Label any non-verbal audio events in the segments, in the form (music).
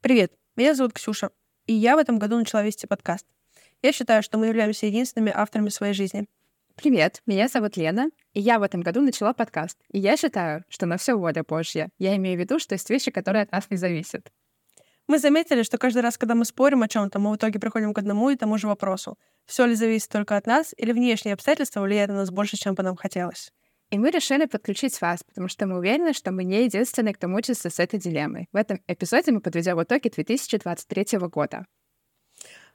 Привет, меня зовут Ксюша, и я в этом году начала вести подкаст. Я считаю, что мы являемся единственными авторами своей жизни. Привет, меня зовут Лена, и я в этом году начала подкаст. И я считаю, что на все воля Божья. Я имею в виду, что есть вещи, которые от нас не зависят. Мы заметили, что каждый раз, когда мы спорим о чем-то, мы в итоге приходим к одному и тому же вопросу. Все ли зависит только от нас, или внешние обстоятельства влияют на нас больше, чем бы нам хотелось? И мы решили подключить вас, потому что мы уверены, что мы не единственные, кто мучается с этой дилеммой. В этом эпизоде мы подведем итоги 2023 года.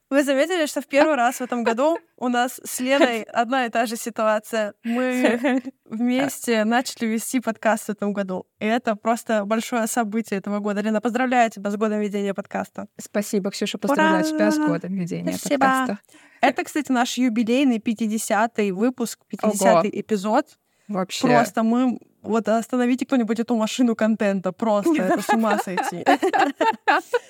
Вы заметили, что в первый (laughs) раз в этом году у нас с Леной одна и та же ситуация. Мы (laughs) вместе начали вести подкаст в этом году. И это просто большое событие этого года. Лена, поздравляю тебя с годом ведения подкаста. Спасибо, Ксюша, поздравляю Ура! тебя с годом ведения Спасибо. подкаста. Это, кстати, наш юбилейный 50-й выпуск, 50-й эпизод. Вообще. Просто мы... Вот остановите кто-нибудь эту машину контента. Просто это с ума сойти. (laughs)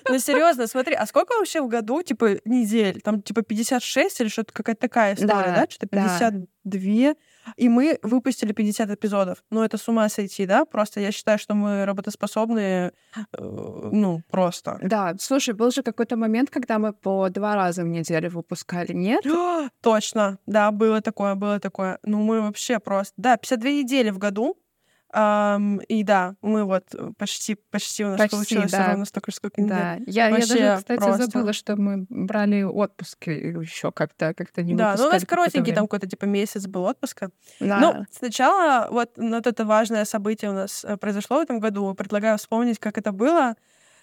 Ну, серьезно, смотри, а сколько вообще в году, типа, недель? Там, типа, 56 или что-то какая-то такая история, да? Что-то 52. И мы выпустили 50 эпизодов. Ну, это с ума сойти, да? Просто я считаю, что мы работоспособные, э, ну, просто. Да, слушай, был же какой-то момент, когда мы по два раза в неделю выпускали, нет? (gasps) Точно, да, было такое, было такое. Ну, мы вообще просто... Да, 52 недели в году, Um, и да, мы вот почти, почти у нас почти, получилось да. ровно столько, сколько Да, я, я даже, кстати, просто. забыла, что мы брали отпуск еще как-то, как-то не Да, ну у нас коротенький там какой-то типа месяц был отпуска. Да. Ну, сначала вот, вот это важное событие у нас э, произошло в этом году. Предлагаю вспомнить, как это было,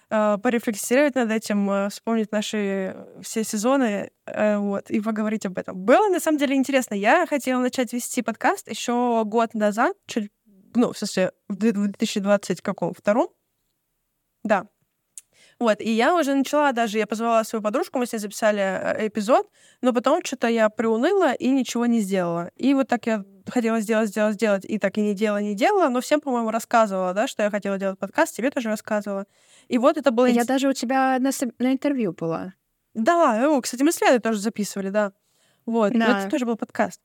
э, порефлексировать над этим, э, вспомнить наши все сезоны, вот, и поговорить об этом. Было на самом деле интересно. Я хотела начать вести подкаст еще год назад, чуть ну, в смысле, в 2020 каком? Втором? Да. Вот, и я уже начала даже, я позвала свою подружку, мы с ней записали э, эпизод, но потом что-то я приуныла и ничего не сделала. И вот так я хотела сделать, сделать, сделать, и так и не делала, не делала, но всем, по-моему, рассказывала, да, что я хотела делать подкаст, тебе тоже рассказывала. И вот это было... Я даже у тебя на, на интервью была. Да, о, кстати, мы с Леной тоже записывали, да. Вот, да. это тоже был подкаст.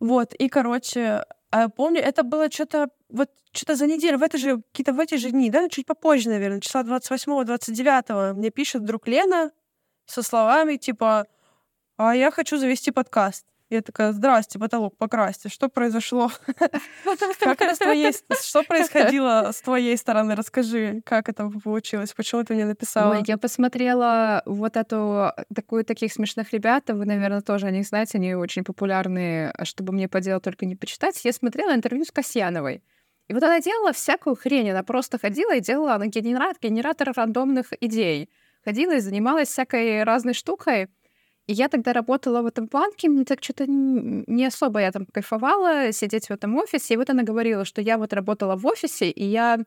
Вот, и, короче, а помню, это было что-то вот что-то за неделю, в это же, какие-то в эти же дни, да, чуть попозже, наверное, числа 28-29 мне пишет друг Лена со словами типа «А я хочу завести подкаст». Я такая, здрасте, потолок покрасьте. Что произошло? (laughs) Как это с твоей... Что происходило с твоей стороны? Расскажи, как это получилось? Почему ты мне написала? Ой, я посмотрела вот эту... Такую таких смешных ребят. Вы, наверное, тоже о них знаете. Они очень популярные. Чтобы мне по делу только не почитать. Я смотрела интервью с Касьяновой. И вот она делала всякую хрень. Она просто ходила и делала она генератор, генератор рандомных идей. Ходила и занималась всякой разной штукой. И я тогда работала в этом банке, мне так что-то не особо я там кайфовала сидеть в этом офисе. И вот она говорила, что я вот работала в офисе, и я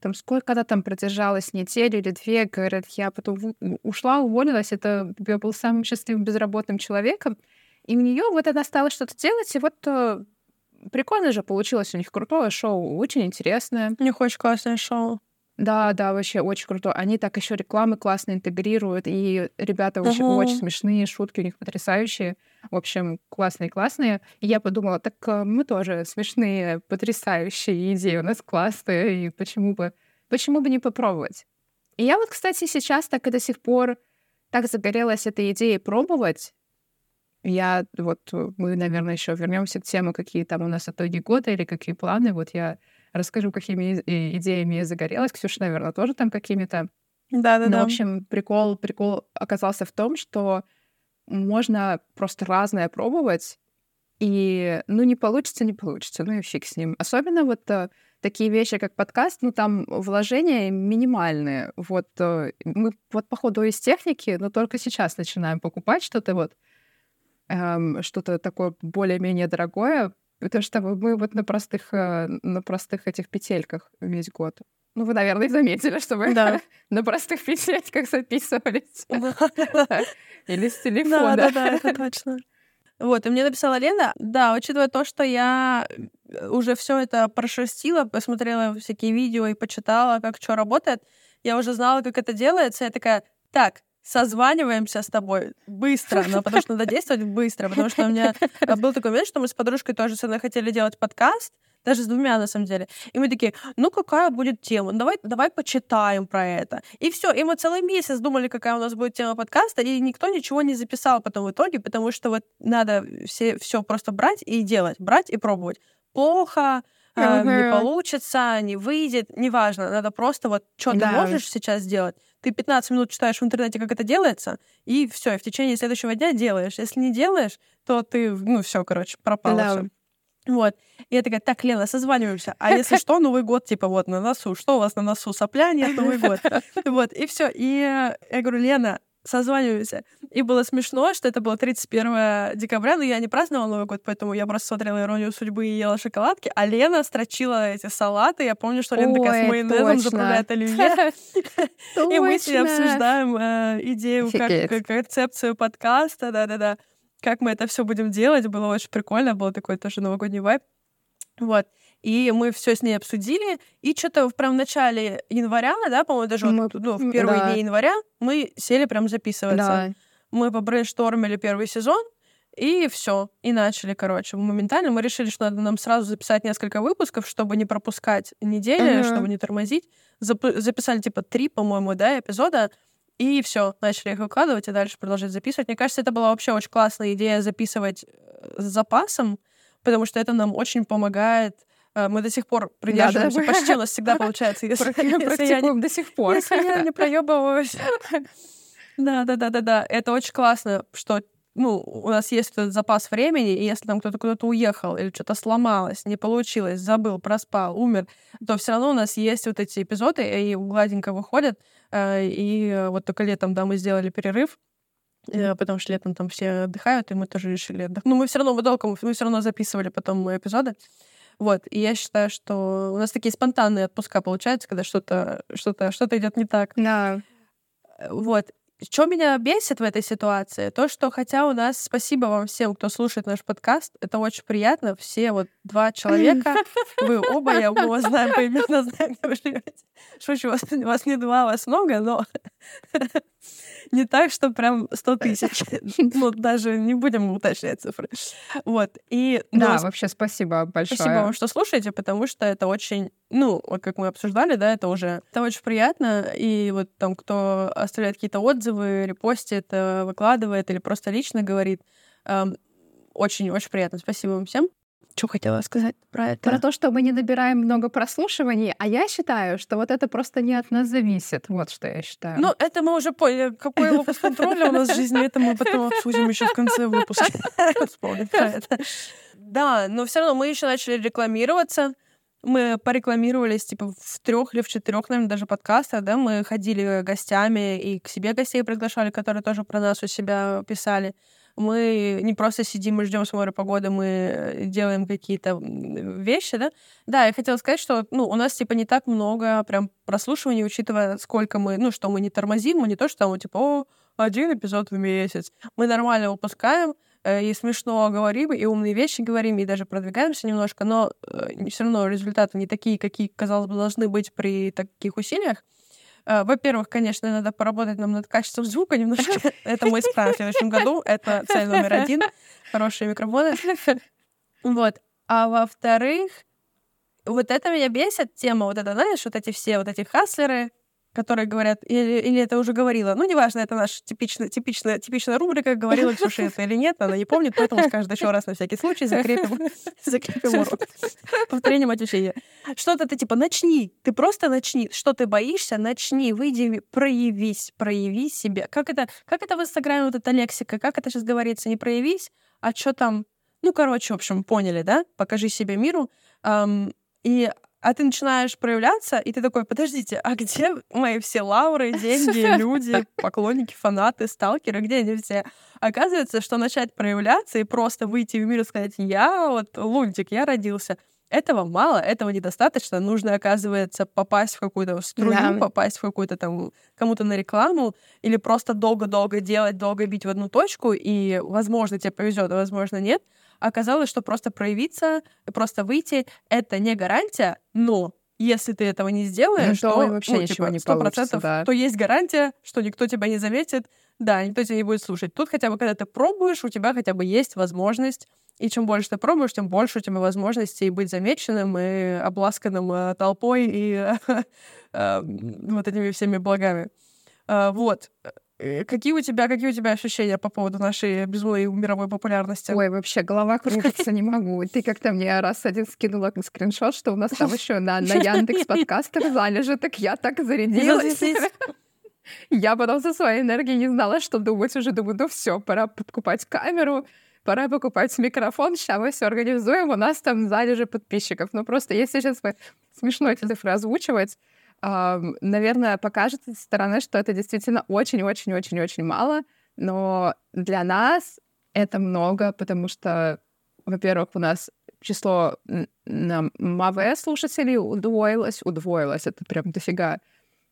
там сколько она там продержалась, неделю или две, говорят, я потом ушла, уволилась, это я был самым счастливым безработным человеком. И у нее вот она стала что-то делать, и вот э, прикольно же получилось у них крутое шоу, очень интересное. У них очень классное шоу. Да, да, вообще очень круто. Они так еще рекламы классно интегрируют, и ребята uh-huh. очень, очень смешные, шутки у них потрясающие. В общем, классные-классные. И я подумала, так э, мы тоже смешные, потрясающие идеи у нас классные, и почему бы, почему бы не попробовать? И я вот, кстати, сейчас так и до сих пор так загорелась этой идеей пробовать. Я вот, э, мы, наверное, еще вернемся к теме, какие там у нас итоги года или какие планы. Вот я расскажу, какими идеями я загорелась. Ксюша, наверное, тоже там какими-то. Да-да-да. Ну, в общем, прикол, прикол оказался в том, что можно просто разное пробовать, и, ну, не получится, не получится, ну и фиг с ним. Особенно вот э, такие вещи, как подкаст, ну, там вложения минимальные. Вот э, мы вот, по ходу из техники, но только сейчас начинаем покупать что-то вот, эм, что-то такое более-менее дорогое, Потому что мы вот на простых, э, на простых этих петельках весь год. Ну, вы, наверное, заметили, что мы да. (laughs) на простых петельках записывались. (laughs) Или с телефона. Да, да, да, это точно. Вот, и мне написала Лена, да, учитывая то, что я э, уже все это прошерстила, посмотрела всякие видео и почитала, как что работает, я уже знала, как это делается, я такая, так, созваниваемся с тобой быстро, но потому что надо действовать быстро, потому что у меня был такой момент, что мы с подружкой тоже с хотели делать подкаст, даже с двумя, на самом деле. И мы такие, ну какая будет тема? Давай, давай почитаем про это. И все. И мы целый месяц думали, какая у нас будет тема подкаста, и никто ничего не записал потом в итоге, потому что вот надо все, все просто брать и делать, брать и пробовать. Плохо, uh-huh. не получится, не выйдет, неважно. Надо просто вот, что да. ты можешь сейчас сделать, ты 15 минут читаешь в интернете, как это делается, и все, и в течение следующего дня делаешь. Если не делаешь, то ты, ну, все, короче, пропало да. все. Вот. И я такая, так, Лена, созваниваемся. А (laughs) если что, Новый год, типа, вот на носу. Что у вас на носу? Сопля нет, Новый год. (laughs) Вот, и все. И я говорю, Лена, созваниваемся. И было смешно, что это было 31 декабря, но я не праздновала Новый год, поэтому я просто смотрела «Иронию судьбы» и ела шоколадки, а Лена строчила эти салаты. Я помню, что Лена Ой, такая с майонезом точно. заправляет оливье. (laughs) И мы с ней обсуждаем э, идею, как концепцию подкаста, да-да-да как мы это все будем делать. Было очень прикольно, был такой тоже новогодний вайб. Вот. И мы все с ней обсудили. И что-то прям в начале января, да, по-моему, даже мы... вот, ну, в первые да. дни января мы сели прям записываться. Да. Мы побрейнштормили первый сезон, и все, и начали, короче, моментально. Мы решили, что надо нам сразу записать несколько выпусков, чтобы не пропускать недели, uh-huh. чтобы не тормозить. Зап- записали типа три, по-моему, да, эпизода. И все, начали их выкладывать и дальше продолжать записывать. Мне кажется, это была вообще очень классная идея записывать э, с запасом, потому что это нам очень помогает мы до сих пор придерживаемся, да. почти у нас всегда получается. Если, (laughs) если я не, до сих пор. Если я не проебываюсь. Да, да, да, да, да. Это очень классно, что ну, у нас есть этот запас времени, и если там кто-то куда-то уехал или что-то сломалось, не получилось, забыл, проспал, умер, то все равно у нас есть вот эти эпизоды, и гладенько выходят. Э, и вот только летом, да, мы сделали перерыв, mm-hmm. потому что летом там все отдыхают, и мы тоже решили отдохнуть. Ну, мы все равно, мы долго, мы все равно записывали потом эпизоды. Вот, и я считаю, что у нас такие спонтанные отпуска получаются, когда что-то что-то что-то идет не так. Да. Вот. Что меня бесит в этой ситуации? То, что хотя у нас, спасибо вам всем, кто слушает наш подкаст, это очень приятно. Все вот два человека, (laughs) вы оба, я мы вас знаем, поименно знаем, где вы живете. Шучу, вас, вас не два, вас много, но (laughs) не так, что прям 100 тысяч. (laughs) (laughs) Ну, даже не будем уточнять цифры. Вот. И, да, ну, вообще спасибо большое. Спасибо вам, что слушаете, потому что это очень, ну, вот как мы обсуждали, да, это уже, это очень приятно. И вот там, кто оставляет какие-то отзывы, репостит, э, выкладывает или просто лично говорит, очень-очень приятно. Спасибо вам всем. Что хотела сказать про это? Про то, что мы не набираем много прослушиваний, а я считаю, что вот это просто не от нас зависит. Вот что я считаю. Ну, это мы уже поняли. Какой выпуск контроля у нас в жизни, это мы потом обсудим еще в конце выпуска. (laughs) Вспомним про это. Да, но все равно мы еще начали рекламироваться. Мы порекламировались, типа, в трех или в четырех, наверное, даже подкастах, да, мы ходили гостями и к себе гостей приглашали, которые тоже про нас у себя писали мы не просто сидим и ждем с погоды, мы делаем какие-то вещи, да. Да, я хотела сказать, что ну, у нас типа не так много прям прослушиваний, учитывая, сколько мы, ну, что мы не тормозим, мы не то, что там, типа, о, один эпизод в месяц. Мы нормально выпускаем, э, и смешно говорим, и умные вещи говорим, и даже продвигаемся немножко, но э, все равно результаты не такие, какие, казалось бы, должны быть при таких усилиях. Э, во-первых, конечно, надо поработать нам над качеством звука немножко. Это мы исправим в следующем году. Это цель номер один. Хорошие микрофоны. Вот. А во-вторых, вот это меня бесит, тема вот эта, знаешь, вот эти все вот эти хаслеры, которые говорят, или, или это уже говорила. Ну, неважно, это наша типичная, типичная, типичная рубрика, говорила Ксюша это или нет, она не помнит, поэтому скажет еще раз на всякий случай, закрепим, (laughs) закрепим урок. Повторение мать учения. Что-то ты типа начни, ты просто начни. Что ты боишься, начни, выйди, проявись, прояви себя. Как это, как это в Инстаграме вот эта лексика, как это сейчас говорится, не проявись, а что там, ну, короче, в общем, поняли, да? Покажи себя миру. Um, и а ты начинаешь проявляться, и ты такой, подождите, а где мои все лауры, деньги, (laughs) люди, поклонники, фанаты, сталкеры, где они все? Оказывается, что начать проявляться и просто выйти в мир и сказать, я вот лунтик, я родился, этого мало, этого недостаточно. Нужно, оказывается, попасть в какую-то струю, да. попасть в какую-то там кому-то на рекламу или просто долго-долго делать, долго бить в одну точку, и, возможно, тебе повезет, а возможно, нет. Оказалось, что просто проявиться, просто выйти — это не гарантия, но если ты этого не сделаешь, ну, то, то вообще ну, ничего типа, не получится, да. то есть гарантия, что никто тебя не заметит, да, никто тебя не будет слушать. Тут хотя бы, когда ты пробуешь, у тебя хотя бы есть возможность И чем больше ты пробуешь, тем больше у тебя возможностей быть замеченным и обласканным э, толпой и (laughs) э, вот этими всеми благами. Э, вот. Какие у тебя, какие у тебя ощущения по поводу нашей безумной мировой популярности? Ой, вообще голова кружится не могу. Ты как-то мне раз один скинула скриншот, что у нас там еще на, на Яндекс подкастах залежи, так я так зарядилась. Я потом со своей энергией не знала, что думать. Уже думаю, ну все, пора покупать камеру, пора покупать микрофон, сейчас мы все организуем, у нас там залежи подписчиков. Ну просто если сейчас смешно эти цифры озвучивать, наверное, покажется со стороны, что это действительно очень-очень-очень-очень мало, но для нас это много, потому что, во-первых, у нас число МАВ слушателей удвоилось, удвоилось, это прям дофига.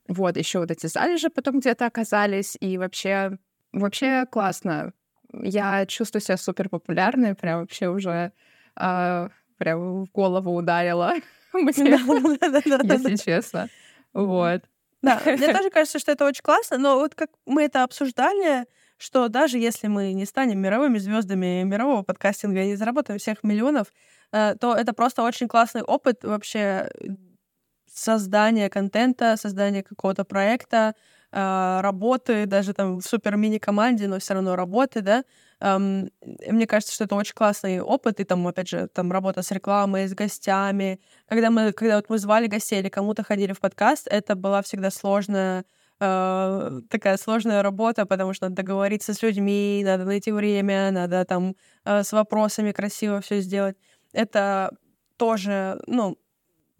Вот, еще вот эти залежи потом где-то оказались, и вообще, вообще классно. Я чувствую себя супер популярной, прям вообще уже э, прям в голову ударила (laughs) (laughs) если честно. Вот. Да, (laughs) мне тоже кажется, что это очень классно, но вот как мы это обсуждали, что даже если мы не станем мировыми звездами мирового подкастинга и не заработаем всех миллионов, э, то это просто очень классный опыт вообще создания контента, создания какого-то проекта, э, работы, даже там в супер мини-команде, но все равно работы, да. Um, мне кажется, что это очень классный опыт, и там, опять же, там работа с рекламой, с гостями. Когда мы, когда вот мы звали гостей или кому-то ходили в подкаст, это была всегда сложная Uh, такая сложная работа, потому что надо договориться с людьми, надо найти время, надо там uh, с вопросами красиво все сделать. Это тоже, ну,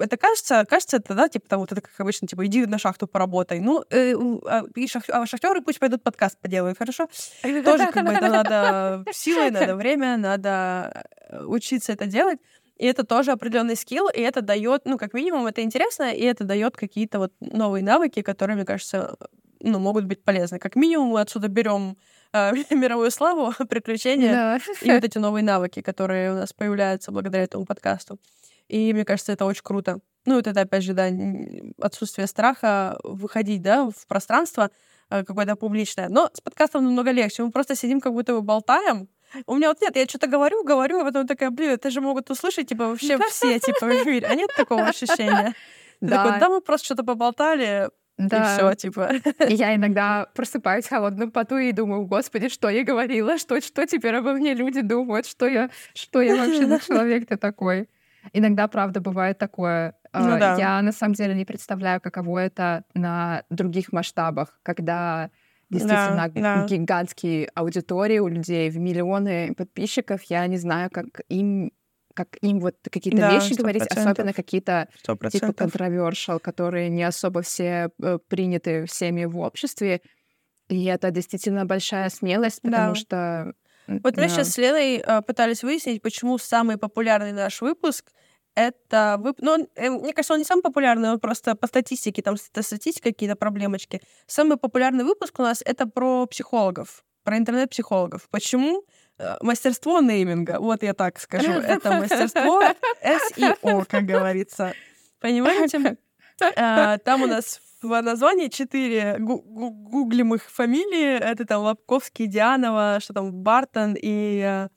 это кажется, кажется, это, да, типа, там вот это, как обычно, типа, иди на шахту поработай. Ну, э, а, и шах, а шахтеры пусть пойдут подкаст поделают, хорошо? (laughs) Тоже, как бы, это надо силой, (laughs) надо время, надо э, учиться это делать. И это тоже определенный скилл, и это дает, ну, как минимум, это интересно, и это дает какие-то вот новые навыки, которые, мне кажется, ну, могут быть полезны. Как минимум, мы отсюда берем э, (laughs) мировую славу, приключения да. и вот эти новые навыки, которые у нас появляются благодаря этому подкасту. И мне кажется, это очень круто. Ну, вот это, опять же, да, отсутствие страха выходить, да, в пространство э, какое-то публичное. Но с подкастом намного легче. Мы просто сидим, как будто бы болтаем, у меня вот нет, я что-то говорю, говорю, а потом такая, блин, это же могут услышать, типа, вообще все, типа, в мире. А нет такого ощущения? (laughs) Да. Такой, да, мы просто что-то поболтали, да. (laughs) И все, типа. я иногда (laughs) просыпаюсь в холодном поту и думаю, господи, что я говорила, что, что теперь обо мне люди думают, что я, что я вообще за человек-то такой. Иногда, правда, бывает такое. Ну, а, да. Я на самом деле не представляю, каково это на других масштабах, когда действительно да, да. гигантские аудитории у людей в миллионы подписчиков. Я не знаю, как им как им вот какие-то да, вещи 100%. говорить, особенно какие-то 100%. типа controversial, которые не особо все э, приняты всеми в обществе. И это действительно большая смелость, потому да. что вот мы сейчас с Леной э, пытались выяснить, почему самый популярный наш выпуск это вып... ну, он, э, мне кажется, он не самый популярный, он просто по статистике, там статистика какие-то проблемочки. Самый популярный выпуск у нас это про психологов, про интернет-психологов. Почему? Э, мастерство нейминга, вот я так скажу, (laughs) это мастерство SEO, как говорится. Понимаете? (laughs) Там у нас в названии четыре гуглимых фамилии. Это там Лобковский, Дианова, что там, Бартон и э,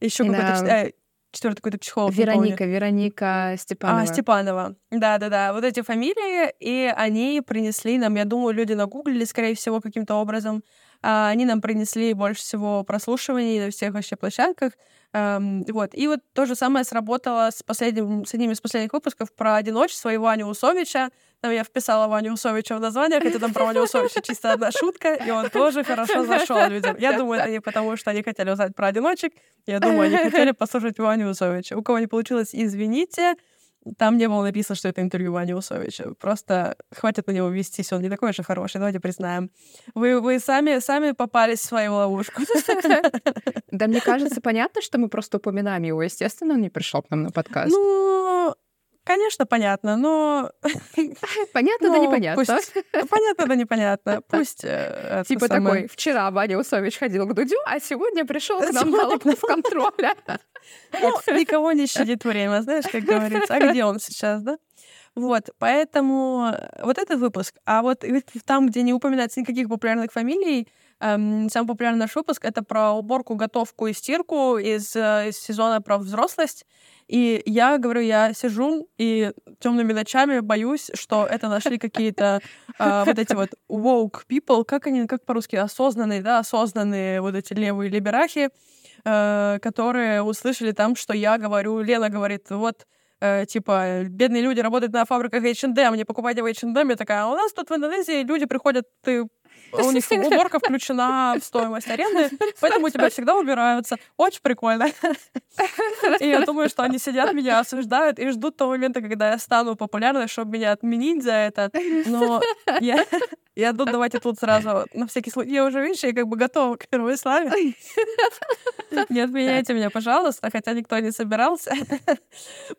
еще какой-то... Э, четвертый какой-то психолог. Вероника, Вероника Степанова. А, Степанова. Да-да-да. Вот эти фамилии, и они принесли нам, я думаю, люди нагуглили, скорее всего, каким-то образом. А, они нам принесли больше всего прослушиваний на всех вообще площадках. Um, вот. И вот то же самое сработало с, последним, с одним из последних выпусков про одиночество и Ваню Усовича. Там я вписала Ваню Усовича в название, хотя там про Ваню Усовича (laughs) чисто одна шутка, и он тоже хорошо зашел людям. Я думаю, это не потому, что они хотели узнать про одиночек. Я думаю, они хотели (laughs) послушать Ваню Усовича. У кого не получилось, извините. Там не было написано, что это интервью Вани Усовича. Просто хватит на него вестись, он не такой же хороший, давайте признаем. Вы, вы сами, сами попались в свою ловушку. (laughs) Да, мне кажется, понятно, что мы просто упоминаем его. Естественно, он не пришел к нам на подкаст. Ну, Конечно, понятно, но... (laughs) Понятно, но да непонятно. Пусть... (laughs) Понятно, да непонятно. Пусть э, Типа такой, вчера Ваня Усович ходил к Дудю, а сегодня пришел к нам на контроля. (laughs) Ну, никого не щадит время, знаешь, как говорится. А где он сейчас, да? Вот, поэтому вот этот выпуск. А вот там, где не упоминается никаких популярных фамилий, эм, самый популярный наш выпуск — это про уборку, готовку и стирку из, э, из сезона про взрослость. И я говорю, я сижу и темными ночами боюсь, что это нашли какие-то э, вот эти вот woke people, как они, как по-русски, осознанные, да, осознанные вот эти левые либерахи, э, которые услышали там, что я говорю, Лена говорит, вот э, типа, бедные люди работают на фабриках H&M, не покупайте в H&M. Я такая, а у нас тут в Индонезии люди приходят, ты у них (laughs) уборка включена в стоимость аренды, поэтому у тебя всегда убираются. Очень прикольно. И я думаю, что они сидят, меня осуждают и ждут того момента, когда я стану популярной, чтобы меня отменить за это. Но я, я тут давайте тут сразу на всякий случай. Я уже, видишь, я как бы готова к первой славе. Не отменяйте меня, пожалуйста, хотя никто не собирался,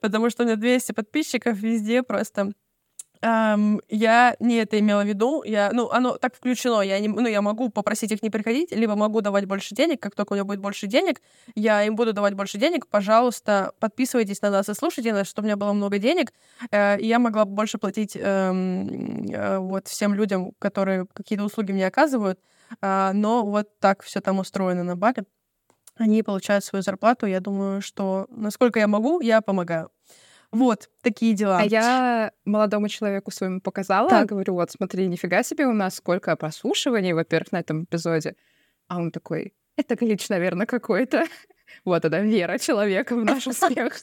потому что у меня 200 подписчиков везде просто Um, я не это имела в виду. Я, ну, оно так включено. Я, не, ну, я могу попросить их не приходить, либо могу давать больше денег. Как только у меня будет больше денег, я им буду давать больше денег. Пожалуйста, подписывайтесь на нас и слушайте нас, чтобы у меня было много денег. Э, и я могла больше платить э, э, вот всем людям, которые какие-то услуги мне оказывают. Э, но вот так все там устроено на Бали. Они получают свою зарплату. Я думаю, что насколько я могу, я помогаю. Вот, такие дела. А я молодому человеку своему показала, так. говорю, вот, смотри, нифига себе у нас сколько прослушиваний, во-первых, на этом эпизоде. А он такой, это глич, наверное, какой-то. (laughs) Вот она, вера человека в наш успех.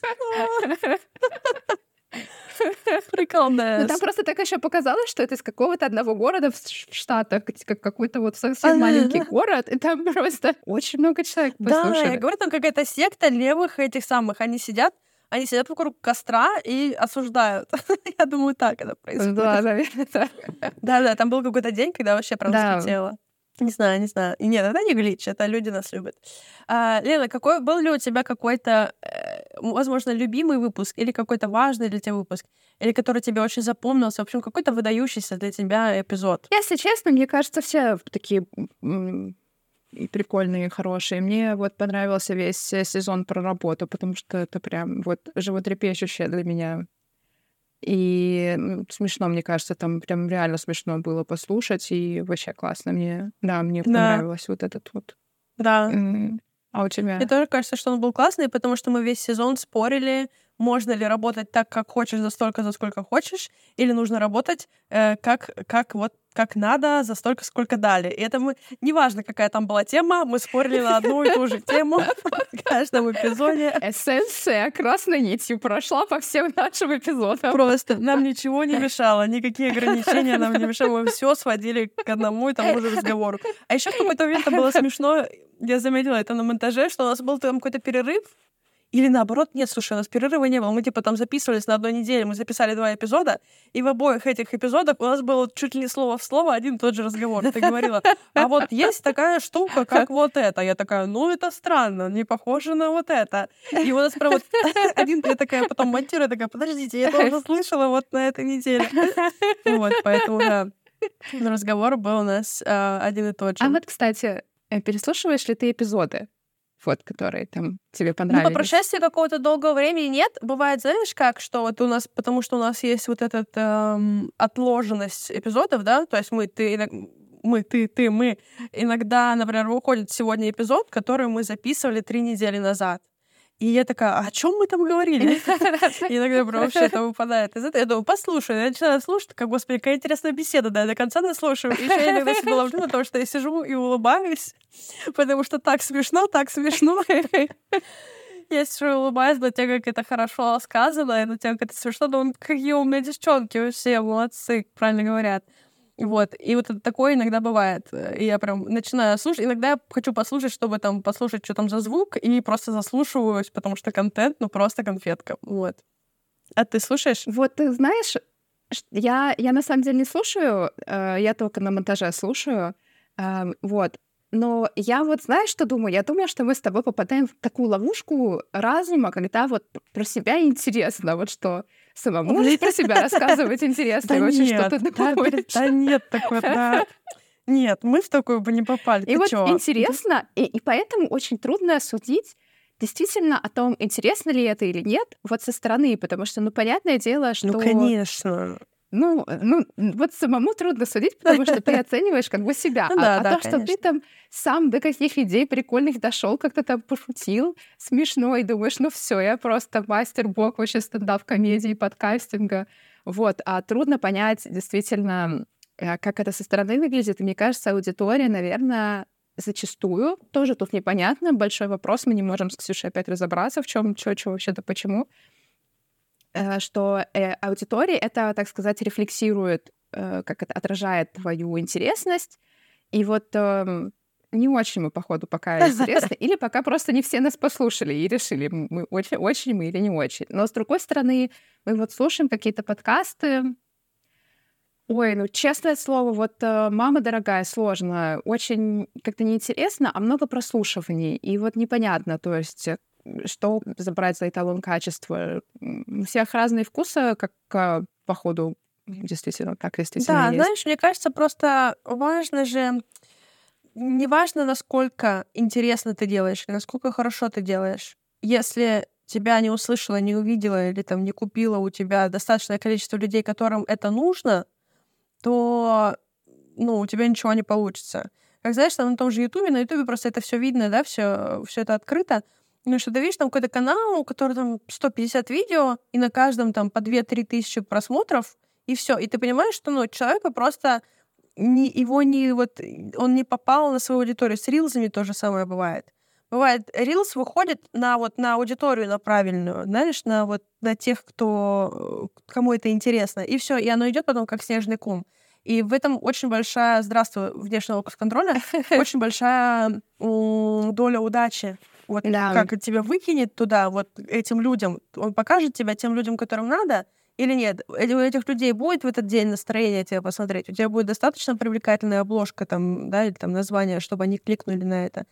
Прикольно. (laughs) Ну, там просто так еще показалось, что это из какого-то одного города в Штатах, как какой-то вот совсем маленький город, и там (laughs) просто очень много человек послушали. Да, я говорю, там какая-то секта левых этих самых, они сидят, они сидят вокруг костра и осуждают. (laughs) Я думаю, так это происходит. Да, наверное, так. Да-да, там был какой-то день, когда вообще прям да. слетело. Не знаю, не знаю. Нет, это не глич, это люди нас любят. А, Лена, какой был ли у тебя какой-то, э, возможно, любимый выпуск или какой-то важный для тебя выпуск, или который тебе очень запомнился, в общем, какой-то выдающийся для тебя эпизод? Если честно, мне кажется, все такие и прикольные, хорошие. Мне вот понравился весь сезон про работу, потому что это прям вот животрепещущее для меня. И смешно, мне кажется, там прям реально смешно было послушать, и вообще классно мне, да, мне да. понравилось вот этот вот. Да. А у тебя? Мне тоже кажется, что он был классный, потому что мы весь сезон спорили, можно ли работать так, как хочешь, за столько, за сколько хочешь, или нужно работать э, как, как вот как надо, за столько, сколько дали. И это мы... Неважно, какая там была тема, мы спорили на одну и ту же тему в каждом эпизоде. Эссенция красной нитью прошла по всем нашим эпизодам. Просто нам ничего не мешало, никакие ограничения нам не мешали. Мы все сводили к одному и тому же разговору. А еще в какой-то момент было смешно, я заметила это на монтаже, что у нас был там какой-то перерыв, или наоборот, нет, слушай, у нас перерыва не было. Мы типа там записывались на одной неделе, мы записали два эпизода, и в обоих этих эпизодах у нас было чуть ли не слово в слово один и тот же разговор. Ты говорила, а вот есть такая штука, как вот это. Я такая, ну это странно, не похоже на вот это. И у нас прям вот один, я такая потом монтирую, такая, подождите, я тоже слышала вот на этой неделе. Вот, поэтому, да, разговор был у нас э, один и тот же. А вот, кстати, э, переслушиваешь ли ты эпизоды? Вот, которые там тебе понравились? Ну, по прошествии какого-то долгого времени нет. Бывает, знаешь, как, что вот у нас, потому что у нас есть вот эта эм, отложенность эпизодов, да, то есть мы, ты, мы, ты, ты, мы. Иногда, например, выходит сегодня эпизод, который мы записывали три недели назад. И я такая, а о чем мы там говорили? (laughs) Иногда вообще это выпадает из этого. Я думаю, послушай. Я начинаю слушать, как, господи, какая интересная беседа, да, я до конца наслушаю. И еще я иногда себя ловлю на то, что я сижу и улыбаюсь, потому что так смешно, так смешно. (laughs) Я сижу и улыбаюсь на тем, как это хорошо сказано, и на тем, как это смешно. Думаю, какие умные девчонки, все молодцы, правильно говорят. Вот. И вот такое иногда бывает. И я прям начинаю слушать. Иногда я хочу послушать, чтобы там послушать, что там за звук, и просто заслушиваюсь, потому что контент, ну, просто конфетка. Вот. А ты слушаешь? Вот ты знаешь, я, я на самом деле не слушаю, э, я только на монтаже слушаю. Э, вот. Но я вот знаешь, что думаю? Я думаю, что мы с тобой попадаем в такую ловушку разума, когда вот про себя интересно, вот что самому можешь про себя (laughs) рассказывать интересно, и очень что-то думаешь. Да нет такого, да. (laughs) Нет, мы в такую бы не попали. И вот интересно, и, и поэтому очень трудно судить, действительно о том, интересно ли это или нет, вот со стороны, потому что, ну, понятное дело, ну, что... Ну, конечно. Ну, ну, вот самому трудно судить, потому что ты (laughs) оцениваешь как бы себя. Ну, да, а, а да, то, конечно. что ты там сам до каких идей прикольных дошел, как-то там пошутил, смешно, и думаешь, ну все, я просто мастер-бог вообще стендап-комедии, подкастинга. Вот, а трудно понять действительно, э, как это со стороны выглядит. И мне кажется, аудитория, наверное, зачастую тоже тут непонятно. Большой вопрос, мы не можем с Ксюшей опять разобраться, в чем, что, что вообще-то, почему. Э, что э, аудитория это, так сказать, рефлексирует, э, как это отражает твою интересность. И вот э, не очень мы, походу, пока интересны, (laughs) или пока просто не все нас послушали и решили, мы очень, очень мы или не очень. Но, с другой стороны, мы вот слушаем какие-то подкасты, Ой, ну честное слово, вот мама дорогая, сложно, очень как-то неинтересно, а много прослушиваний, и вот непонятно, то есть что забрать за эталон качества. У всех разные вкусы, как э, по ходу действительно так действительно Да, есть. знаешь, мне кажется, просто важно же не важно, насколько интересно ты делаешь, насколько хорошо ты делаешь. Если тебя не услышала, не увидела или там не купила у тебя достаточное количество людей, которым это нужно, то ну, у тебя ничего не получится. Как знаешь, там на том же Ютубе, на Ютубе просто это все видно, да, все, все это открыто. Ну, что ты видишь, там какой-то канал, у которого там 150 видео, и на каждом там по 2-3 тысячи просмотров, и все. И ты понимаешь, что ну, человека просто не, его не вот он не попал на свою аудиторию. С рилзами то же самое бывает. Бывает, рилс выходит на вот на аудиторию, на правильную, знаешь, на вот на тех, кто кому это интересно, и все, и оно идет потом как снежный ком. И в этом очень большая, здравствуй, внешний локус контроля, (laughs) очень большая доля удачи. Вот да. как тебя выкинет туда, вот этим людям, он покажет тебя тем людям, которым надо, или нет? У этих людей будет в этот день настроение тебя посмотреть? У тебя будет достаточно привлекательная обложка там, да, или там название, чтобы они кликнули на это?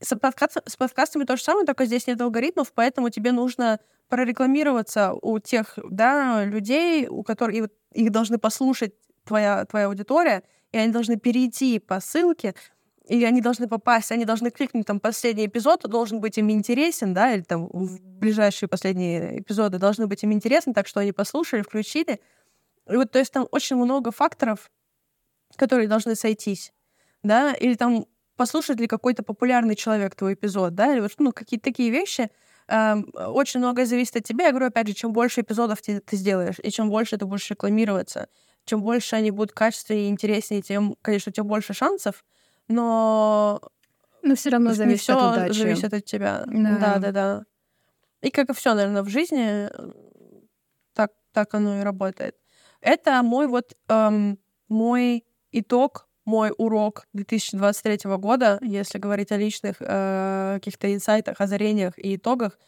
С, подкаст, с подкастами то же самое, только здесь нет алгоритмов, поэтому тебе нужно прорекламироваться у тех да, людей, у которых и вот их должны послушать твоя, твоя аудитория, и они должны перейти по ссылке, и они должны попасть, они должны кликнуть там последний эпизод, должен быть им интересен, да, или там в ближайшие последние эпизоды должны быть им интересны, так что они послушали, включили. И вот, то есть там очень много факторов, которые должны сойтись, да, или там послушает ли какой-то популярный человек твой эпизод, да, или вот, ну, какие-то такие вещи, э, очень многое зависит от тебя. Я говорю, опять же, чем больше эпизодов ты, ты сделаешь, и чем больше ты будешь рекламироваться, чем больше они будут качественнее и интереснее, тем, конечно, тем больше шансов, но... Но все равно зависит не от удачи. зависит от тебя. Да. да, да, да. И как и все, наверное, в жизни, так, так оно и работает. Это мой вот эм, мой итог, мой урок 2023 года, если говорить о личных э, каких-то инсайтах, озарениях и итогах.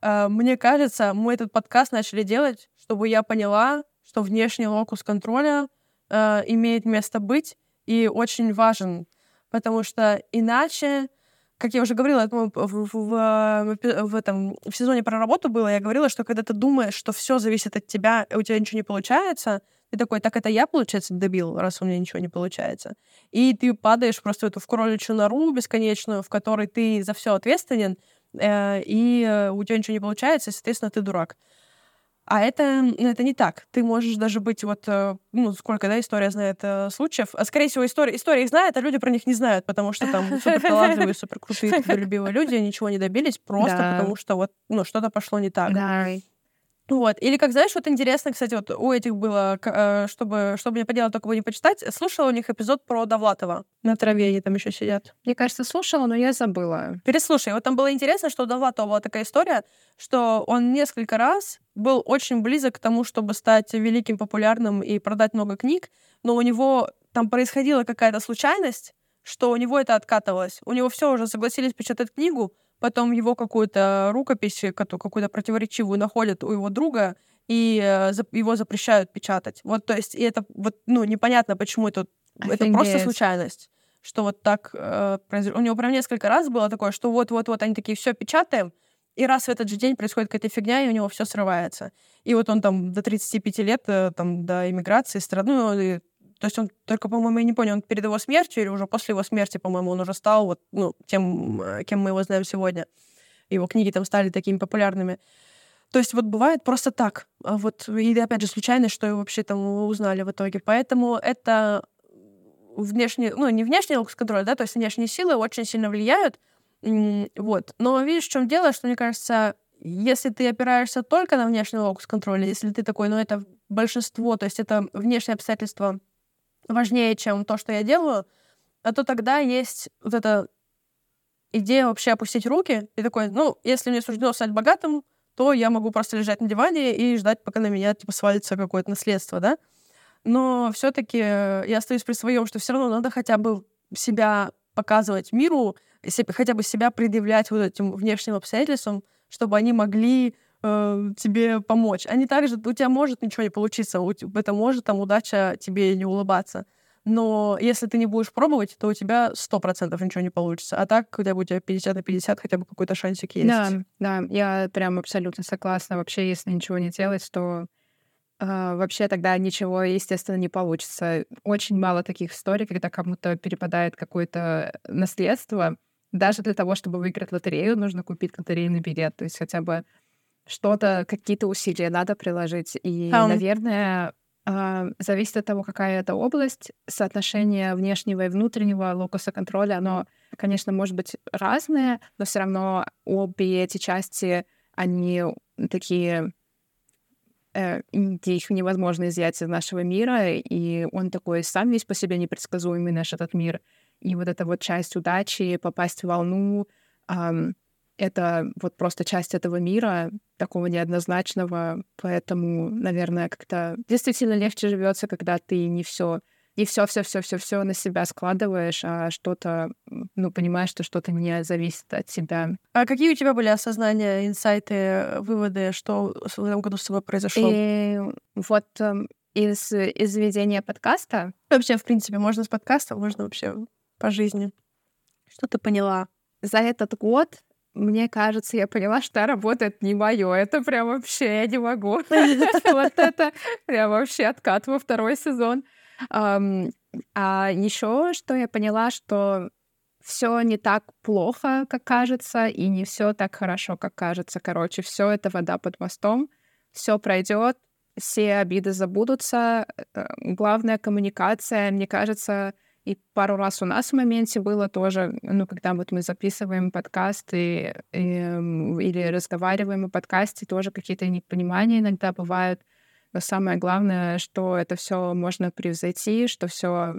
Э, мне кажется, мы этот подкаст начали делать, чтобы я поняла, что внешний локус контроля э, имеет место быть и очень важен потому что иначе, как я уже говорила, в, в, в, в, этом, в сезоне про работу было, я говорила, что когда ты думаешь, что все зависит от тебя, и у тебя ничего не получается, ты такой, так это я, получается, добил, раз у меня ничего не получается. И ты падаешь просто в эту в кроличью нору бесконечную, в которой ты за все ответственен, э, и э, у тебя ничего не получается, и, соответственно, ты дурак. А это, это не так. Ты можешь даже быть вот, э, ну, сколько, да, история знает э, случаев. А, скорее всего, история, история их знает, а люди про них не знают, потому что там (laughs) супер талантливые, супер крутые, любимые люди ничего не добились просто да. потому, что вот, ну, что-то пошло не так. Да. Вот. Или, как знаешь, вот интересно, кстати, вот у этих было, э, чтобы, чтобы мне поделать, только бы не почитать, слушала у них эпизод про Довлатова. На траве они там еще сидят. Мне кажется, слушала, но я забыла. Переслушай. Вот там было интересно, что у Довлатова была такая история, что он несколько раз был очень близок к тому, чтобы стать великим, популярным и продать много книг, но у него там происходила какая-то случайность, что у него это откатывалось. У него все уже согласились печатать книгу, потом его какую-то рукопись, какую-то противоречивую находят у его друга, и э, его запрещают печатать. Вот, то есть, и это вот, ну, непонятно, почему это, это просто случайность что вот так э, произошло. У него прям несколько раз было такое, что вот-вот-вот они такие, все печатаем, и раз в этот же день происходит какая-то фигня, и у него все срывается. И вот он там до 35 лет, э, там, до иммиграции страну, и то есть он только, по-моему, я не понял, он перед его смертью или уже после его смерти, по-моему, он уже стал вот, ну, тем, э, кем мы его знаем сегодня. его книги там стали такими популярными. То есть вот бывает просто так. А вот, и опять же, случайно, что его вообще там узнали в итоге. Поэтому это внешне, ну, не внешний локус-контроль, да, то есть внешние силы очень сильно влияют. Вот. Но видишь, в чем дело, что, мне кажется, если ты опираешься только на внешний локус-контроль, если ты такой, ну, это большинство, то есть это внешние обстоятельства важнее, чем то, что я делаю, а то тогда есть вот эта идея вообще опустить руки и такой, ну, если мне суждено стать богатым, то я могу просто лежать на диване и ждать, пока на меня типа свалится какое-то наследство, да. Но все-таки я остаюсь при своем, что все равно надо хотя бы себя показывать миру, хотя бы себя предъявлять вот этим внешним обстоятельствам, чтобы они могли э, тебе помочь. Они также, у тебя может ничего не получиться, у, это может там удача тебе не улыбаться. Но если ты не будешь пробовать, то у тебя сто процентов ничего не получится. А так, бы у тебя 50 на 50, хотя бы какой-то шансик есть. Да, да, я прям абсолютно согласна. Вообще, если ничего не делать, то э, вообще тогда ничего, естественно, не получится. Очень мало таких историй, когда кому-то перепадает какое-то наследство. Даже для того, чтобы выиграть лотерею, нужно купить лотерейный билет. То есть хотя бы что-то, какие-то усилия надо приложить. И, um. наверное, а, зависит от того, какая это область. Соотношение внешнего и внутреннего локуса контроля, оно, конечно, может быть разное, но все равно обе эти части, они такие э, их невозможно изъять из нашего мира, и он такой сам весь по себе непредсказуемый, наш этот мир. И вот эта вот часть удачи, попасть в волну, эм, это вот просто часть этого мира, такого неоднозначного, поэтому, наверное, как-то действительно легче живется, когда ты не все не все, все, все, все, все на себя складываешь, а что-то, ну, понимаешь, что что-то не зависит от тебя. А какие у тебя были осознания, инсайты, выводы, что в этом году с тобой произошло? И вот эм, из, из ведения подкаста... Вообще, в принципе, можно с подкаста, можно вообще по жизни. Что ты поняла? За этот год мне кажется, я поняла, что работает не мое. Это прям вообще я не могу. (laughs) Вот это прям вообще откат во второй сезон. А еще что я поняла, что все не так плохо, как кажется, и не все так хорошо, как кажется. Короче, все это вода под мостом, все пройдет, все обиды забудутся. Э, главная коммуникация, мне кажется, и пару раз у нас в моменте было тоже, ну, когда вот мы записываем подкасты и, или разговариваем о подкасте, тоже какие-то непонимания иногда бывают. Но самое главное, что это все можно превзойти, что все,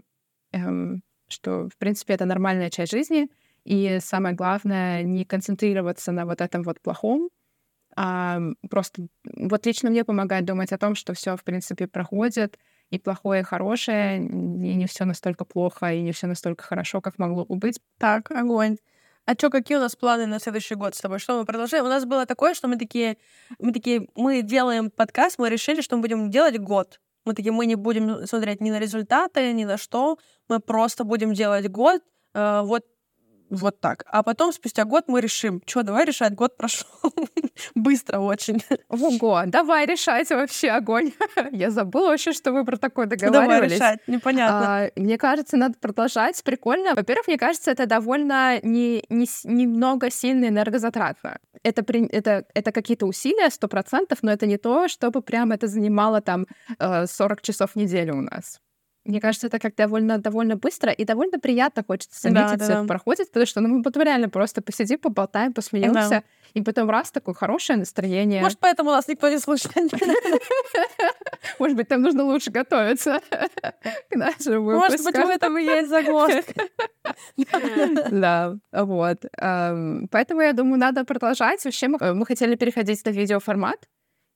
эм, что, в принципе, это нормальная часть жизни. И самое главное, не концентрироваться на вот этом вот плохом, а просто вот лично мне помогает думать о том, что все, в принципе, проходит, и плохое, и хорошее, и не все настолько плохо, и не все настолько хорошо, как могло бы быть. Так, огонь. А что, какие у нас планы на следующий год с тобой? Что мы продолжаем? У нас было такое, что мы такие, мы такие, мы делаем подкаст, мы решили, что мы будем делать год. Мы такие, мы не будем смотреть ни на результаты, ни на что, мы просто будем делать год. Э, вот вот так. А потом, спустя год, мы решим, что, давай решать, год прошел. (laughs) Быстро очень. Ого, давай решать вообще огонь. (laughs) Я забыла вообще, что вы про такое договаривались. Давай решать, непонятно. А, мне кажется, надо продолжать. Прикольно. Во-первых, мне кажется, это довольно не, не, немного сильно энергозатратно. Это, при, это, это какие-то усилия, сто процентов, но это не то, чтобы прям это занимало там 40 э, часов в неделю у нас. Мне кажется, это как довольно, довольно быстро и довольно приятно хочется заметить, да, да, да. проходит, потому что ну, мы потом реально просто посидим, поболтаем, посмеемся, да. и потом раз такое хорошее настроение. Может, поэтому нас никто не слушает. (laughs) Может быть, там нужно лучше готовиться к нашему Может быть, в этом и есть загвоздка. (laughs) Да, вот. Поэтому, я думаю, надо продолжать. Вообще, мы хотели переходить на видеоформат,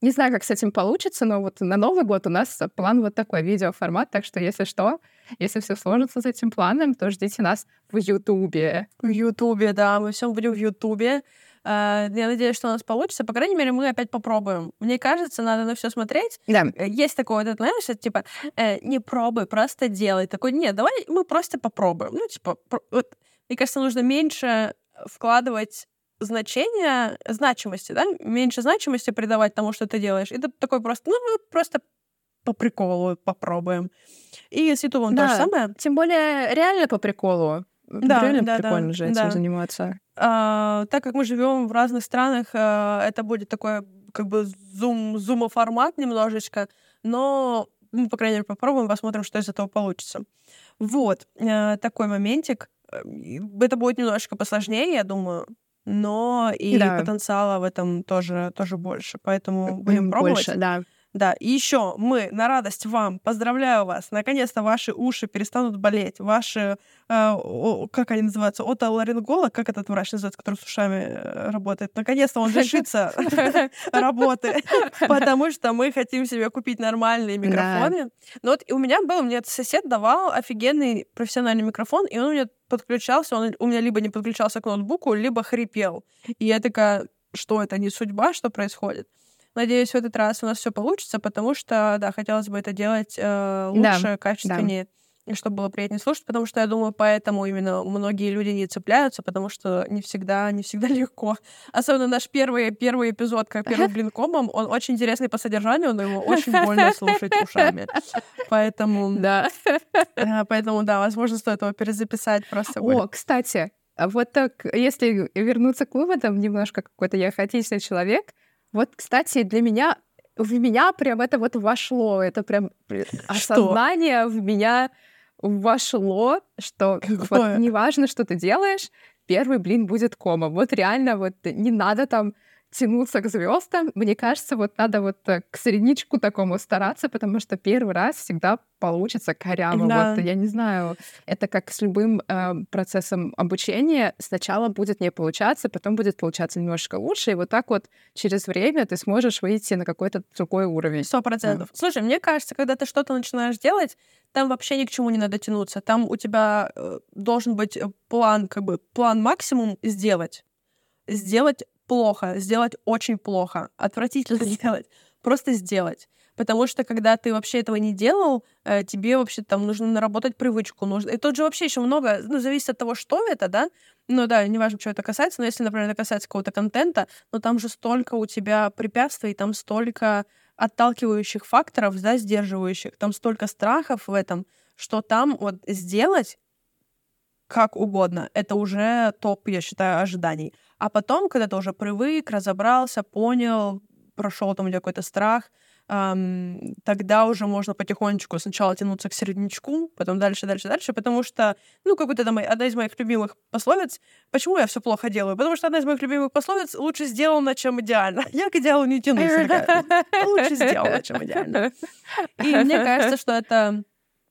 не знаю, как с этим получится, но вот на Новый год у нас план вот такой, видеоформат, так что если что, если все сложится с этим планом, то ждите нас в Ютубе. В Ютубе, да, мы все будем в Ютубе. Uh, я надеюсь, что у нас получится. По крайней мере, мы опять попробуем. Мне кажется, надо на все смотреть. Да. Э, есть такое, вот, знаешь, это, типа, э, не пробуй, просто делай. Такой, нет, давай мы просто попробуем. Ну, типа, вот, мне кажется, нужно меньше вкладывать значение, значимости, да, меньше значимости придавать тому, что ты делаешь. И ты такой просто, ну, просто по приколу попробуем. И с Ютубом да. то же самое. Тем более реально по приколу. Да, Реально да, прикольно да, же этим да. заниматься. А, так как мы живем в разных странах, а, это будет такой как бы зум, зумоформат немножечко, но мы, по крайней мере, попробуем, посмотрим, что из этого получится. Вот, а, такой моментик. Это будет немножко посложнее, я думаю, но и да. потенциала в этом тоже, тоже больше. Поэтому будем пробовать. Больше, да. Да, и еще мы на радость вам поздравляю вас. Наконец-то ваши уши перестанут болеть. Ваши, э, как они называются, отоларинголог, как этот врач называется, который с ушами э, работает. Наконец-то он решится (laughs) работы, потому что мы хотим себе купить нормальные микрофоны. Но вот у меня был, мне сосед давал офигенный профессиональный микрофон, и он у меня подключался, он у меня либо не подключался к ноутбуку, либо хрипел. И я такая, что это не судьба, что происходит? Надеюсь, в этот раз у нас все получится, потому что, да, хотелось бы это делать э, лучше, да, качественнее. Да и чтобы было приятнее слушать, потому что я думаю, поэтому именно многие люди не цепляются, потому что не всегда, не всегда (laughs) легко. Особенно наш первый, первый эпизод, как первый (laughs) блинкомом, он очень интересный по содержанию, но его очень (laughs) больно слушать ушами. Поэтому... Да. Э, поэтому, да, возможно, стоит его перезаписать просто. О, кстати, вот так, если вернуться к выводам, немножко какой-то я хаотичный человек, вот, кстати, для меня в меня прям это вот вошло, это прям осознание в меня вошло, что вот неважно, что ты делаешь, первый блин будет кома. Вот реально вот не надо там тянуться к звездам. Мне кажется, вот надо вот э, к средничку такому стараться, потому что первый раз всегда получится коряво. Да. Вот я не знаю, это как с любым э, процессом обучения. Сначала будет не получаться, потом будет получаться немножко лучше, и вот так вот через время ты сможешь выйти на какой-то другой уровень. Сто процентов. Да. Слушай, мне кажется, когда ты что-то начинаешь делать, там вообще ни к чему не надо тянуться. Там у тебя э, должен быть э, план, как бы план максимум сделать сделать плохо, сделать очень плохо, отвратительно (laughs) сделать, просто сделать. Потому что когда ты вообще этого не делал, э, тебе вообще там нужно наработать привычку. Нужно... И тут же вообще еще много, ну, зависит от того, что это, да. Ну да, неважно, что это касается, но если, например, это касается какого-то контента, но там же столько у тебя препятствий, там столько отталкивающих факторов, да, сдерживающих, там столько страхов в этом, что там вот сделать как угодно. Это уже топ, я считаю, ожиданий. А потом, когда ты уже привык, разобрался, понял, прошел там какой-то страх, эм, тогда уже можно потихонечку сначала тянуться к середнячку, потом дальше, дальше, дальше, потому что, ну, как будто это одна из моих любимых пословиц. Почему я все плохо делаю? Потому что одна из моих любимых пословиц лучше сделано, чем идеально. (laughs) Я к идеалу не тянусь. (laughs) Лучше сделано, чем идеально. И мне кажется, что это,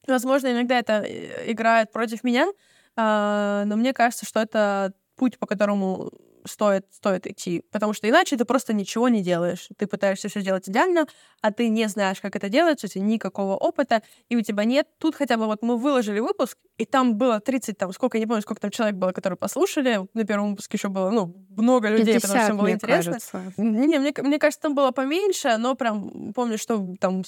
возможно, иногда это э, играет против меня, но мне кажется, что это путь, по которому стоит, стоит идти, потому что иначе ты просто ничего не делаешь. Ты пытаешься все сделать идеально, а ты не знаешь, как это делается, у тебя никакого опыта, и у тебя нет. Тут хотя бы вот мы выложили выпуск, и там было 30, там, сколько, я не помню, сколько там человек было, которые послушали. На первом выпуске еще было, ну, много людей, 50, потому что было интересно. Кажется. Не, мне, мне кажется, там было поменьше, но прям помню, что там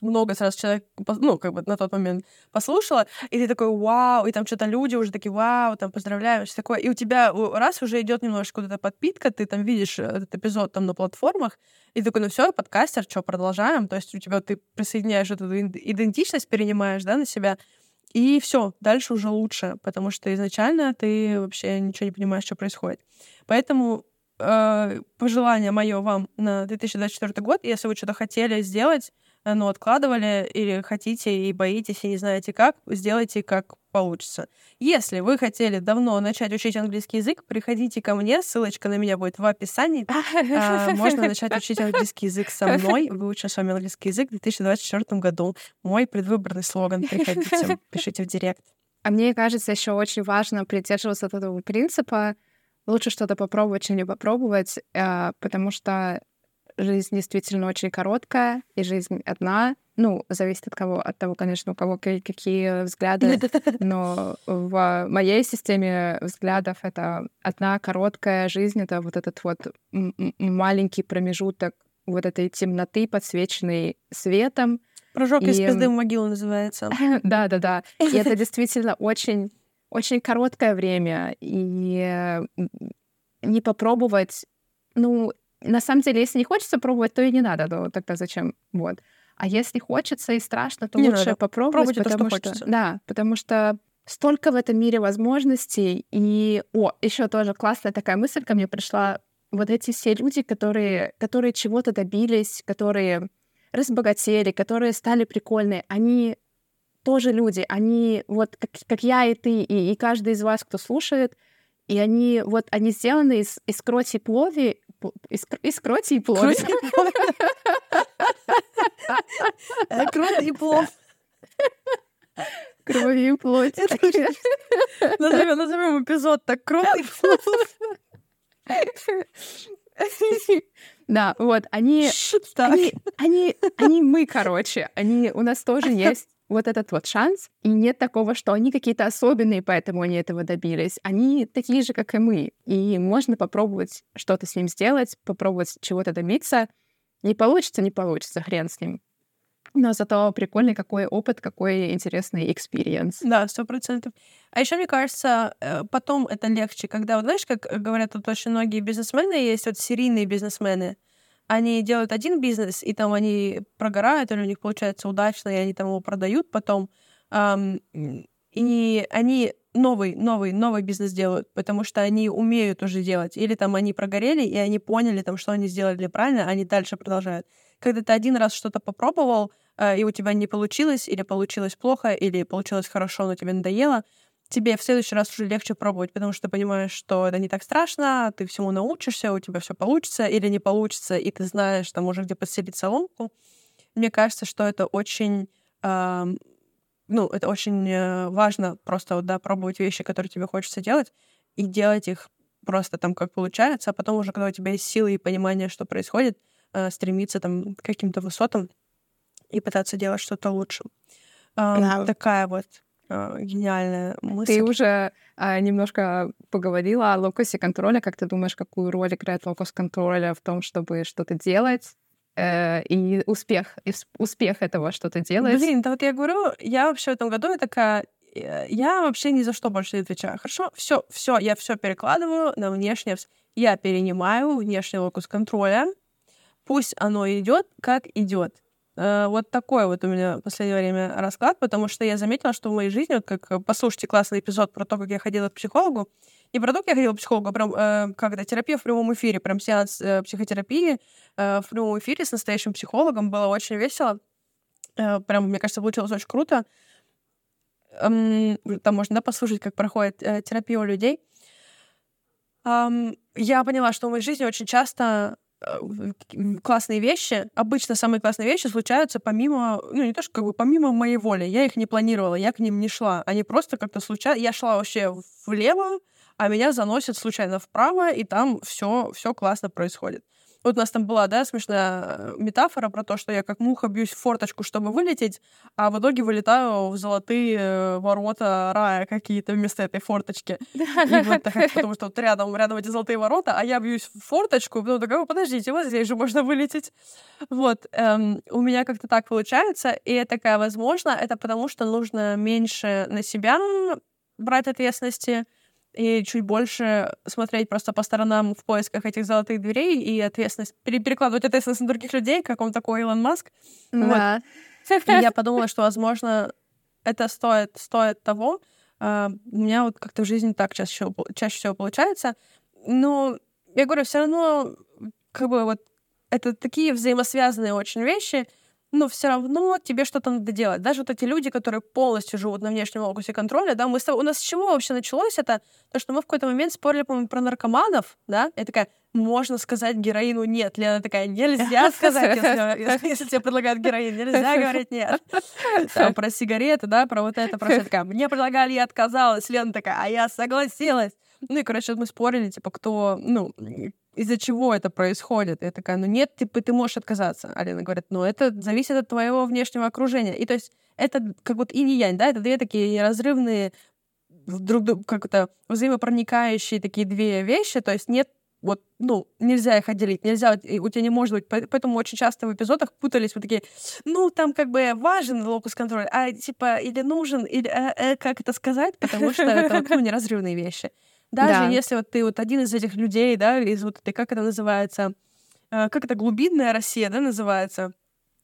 много сразу человек, ну, как бы на тот момент послушала, и ты такой, вау, и там что-то люди уже такие, вау, там, поздравляю, все такое. И у тебя раз уже идет немножко вот эта подпитка, ты там видишь этот эпизод там на платформах, и такой, ну все, подкастер, что, продолжаем? То есть у тебя ты присоединяешь эту идентичность, перенимаешь, да, на себя, и все, дальше уже лучше, потому что изначально ты вообще ничего не понимаешь, что происходит. Поэтому э, пожелание мое вам на 2024 год, если вы что-то хотели сделать, Э, ну, откладывали или хотите и боитесь, и не знаете как, сделайте как получится. Если вы хотели давно начать учить английский язык, приходите ко мне, ссылочка на меня будет в описании. А, можно начать (laughs) учить английский язык со мной, выучим с вами английский язык в 2024 году. Мой предвыборный слоган. Приходите, (laughs) пишите в директ. А мне кажется, еще очень важно придерживаться этого принципа. Лучше что-то попробовать, чем не попробовать, э, потому что жизнь действительно очень короткая, и жизнь одна. Ну, зависит от кого, от того, конечно, у кого какие взгляды. (laughs) Но в моей системе взглядов это одна короткая жизнь, это вот этот вот маленький промежуток вот этой темноты, подсвеченной светом. Прыжок и... из пизды в могилу называется. Да, да, да. И это действительно очень, очень короткое время. И не попробовать, ну, на самом деле, если не хочется пробовать, то и не надо, то тогда зачем? Вот. А если хочется и страшно, то не лучше надо. попробовать, Пробуйте потому то, что, что да, потому что столько в этом мире возможностей. И, о, еще тоже классная такая мысль ко мне пришла. Вот эти все люди, которые, которые чего-то добились, которые разбогатели, которые стали прикольные, они тоже люди, они вот как, как я и ты, и, и каждый из вас, кто слушает, и они вот они сделаны из, из кроти плови, из, из кроти и плови. Кровь и плов. Крови и плоть. Назовем, назовем эпизод так кровь и плов. Да, вот, они, они, они, они мы, короче, они, у нас тоже есть вот этот вот шанс, и нет такого, что они какие-то особенные, поэтому они этого добились. Они такие же, как и мы, и можно попробовать что-то с ним сделать, попробовать чего-то добиться. Не получится, не получится, хрен с ним. Но зато прикольный какой опыт, какой интересный experience. Да, сто процентов. А еще мне кажется, э, потом это легче, когда, вот знаешь, как говорят тут очень многие бизнесмены, есть вот серийные бизнесмены, они делают один бизнес, и там они прогорают, или у них получается удачно, и они там его продают потом, эм, и они новый, новый, новый бизнес делают, потому что они умеют уже делать. Или там они прогорели, и они поняли, там, что они сделали правильно, они дальше продолжают. Когда ты один раз что-то попробовал, э, и у тебя не получилось, или получилось плохо, или получилось хорошо, но тебе надоело, тебе в следующий раз уже легче пробовать, потому что ты понимаешь, что это не так страшно, ты всему научишься, у тебя все получится или не получится, и ты знаешь там уже, где подселить соломку. Мне кажется, что это очень э, ну, это очень э, важно просто, вот, да, пробовать вещи, которые тебе хочется делать, и делать их просто там как получается, а потом уже, когда у тебя есть силы и понимание, что происходит, э, стремиться там к каким-то высотам и пытаться делать что-то лучше. Э, Такая вот гениальная мысль. Ты уже э, немножко поговорила о локусе контроля. Как ты думаешь, какую роль играет локус контроля в том, чтобы что-то делать? Э, и успех, и успех этого что-то делать? Блин, да вот я говорю, я вообще в этом году я такая, э, я вообще ни за что больше не отвечаю. Хорошо, все, все, я все перекладываю на внешнее. Я перенимаю внешний локус контроля. Пусть оно идет, как идет. Э, вот такой вот у меня в последнее время расклад, потому что я заметила, что в моей жизни, вот как э, послушайте классный эпизод про то, как я ходила к психологу, не про то, как я ходила к психологу, а прям э, когда терапия в прямом эфире, прям сеанс э, психотерапии э, в прямом эфире с настоящим психологом, было очень весело. Э, прям, мне кажется, получилось очень круто. Эм, там можно, да, послушать, как проходит э, терапия у людей. Эм, я поняла, что в моей жизни очень часто классные вещи, обычно самые классные вещи случаются помимо, ну не то, что как бы помимо моей воли. Я их не планировала, я к ним не шла. Они просто как-то случайно... Я шла вообще влево, а меня заносят случайно вправо, и там все все классно происходит. Вот у нас там была, да, смешная э, метафора про то, что я как муха бьюсь в форточку, чтобы вылететь, а в итоге вылетаю в золотые э, ворота рая какие-то вместо этой форточки. (laughs) И вот так, потому что вот рядом, рядом эти золотые ворота, а я бьюсь в форточку, потом такая, подождите, вот здесь же можно вылететь. Вот, эм, у меня как-то так получается, и я такая, возможно, это потому что нужно меньше на себя брать ответственности, и чуть больше смотреть просто по сторонам в поисках этих золотых дверей и ответственность, перекладывать ответственность на других людей, как он такой Илон Маск. Да. Вот. И я подумала, что, возможно, это стоит, стоит того. Uh, у меня вот как-то в жизни так чаще чаще всего получается. Но я говорю, все равно как бы вот это такие взаимосвязанные очень вещи — но все равно тебе что-то надо делать. Даже вот эти люди, которые полностью живут на внешнем локусе контроля, да, мы с тобой, у нас с чего вообще началось это? То, что мы в какой-то момент спорили, по-моему, про наркоманов, да, я такая, можно сказать героину нет. Лена такая, нельзя (laughs) сказать, если, если тебе предлагают героин, нельзя говорить нет. Там про сигареты, да, про вот это, про все такая, мне предлагали, я отказалась. Лена такая, а я согласилась. Ну и, короче, мы спорили, типа, кто, ну, из-за чего это происходит. Я такая, ну нет, типа, ты можешь отказаться. Алина говорит, ну это зависит от твоего внешнего окружения. И то есть это как вот и янь, да, это две такие разрывные, друг друга, как это, взаимопроникающие такие две вещи. То есть нет вот, ну, нельзя их отделить, нельзя, у тебя не может быть, поэтому очень часто в эпизодах путались вот такие, ну, там как бы важен локус контроля, а типа или нужен, или э, э, как это сказать, потому что это ну, неразрывные вещи. Даже да. если вот ты вот один из этих людей, да, из вот этой, как это называется, э, как это, глубинная Россия, да, называется,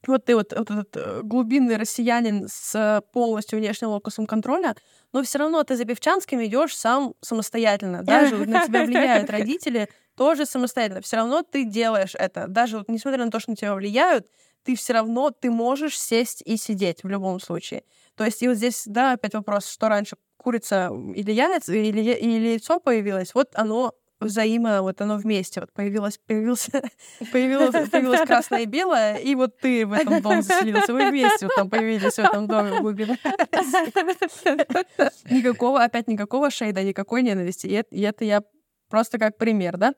вот ты вот, вот этот э, глубинный россиянин с полностью внешним локусом контроля, но все равно ты за певчанским идешь сам самостоятельно. Даже на тебя влияют родители, (laughs) тоже самостоятельно. Все равно ты делаешь это. Даже вот, несмотря на то, что на тебя влияют, ты все равно, ты можешь сесть и сидеть в любом случае. То есть и вот здесь, да, опять вопрос, что раньше, курица или яйцо, или, или яйцо появилось, вот оно взаимо, вот оно вместе. Вот появилось, появился, (laughs) появилось, (laughs) появилось красное и белое, и вот ты в этом доме заселился. Вы вместе вот там появились в этом доме глубины. (laughs) Никакого, опять никакого шейда, никакой ненависти. И это, и это я просто как пример, да?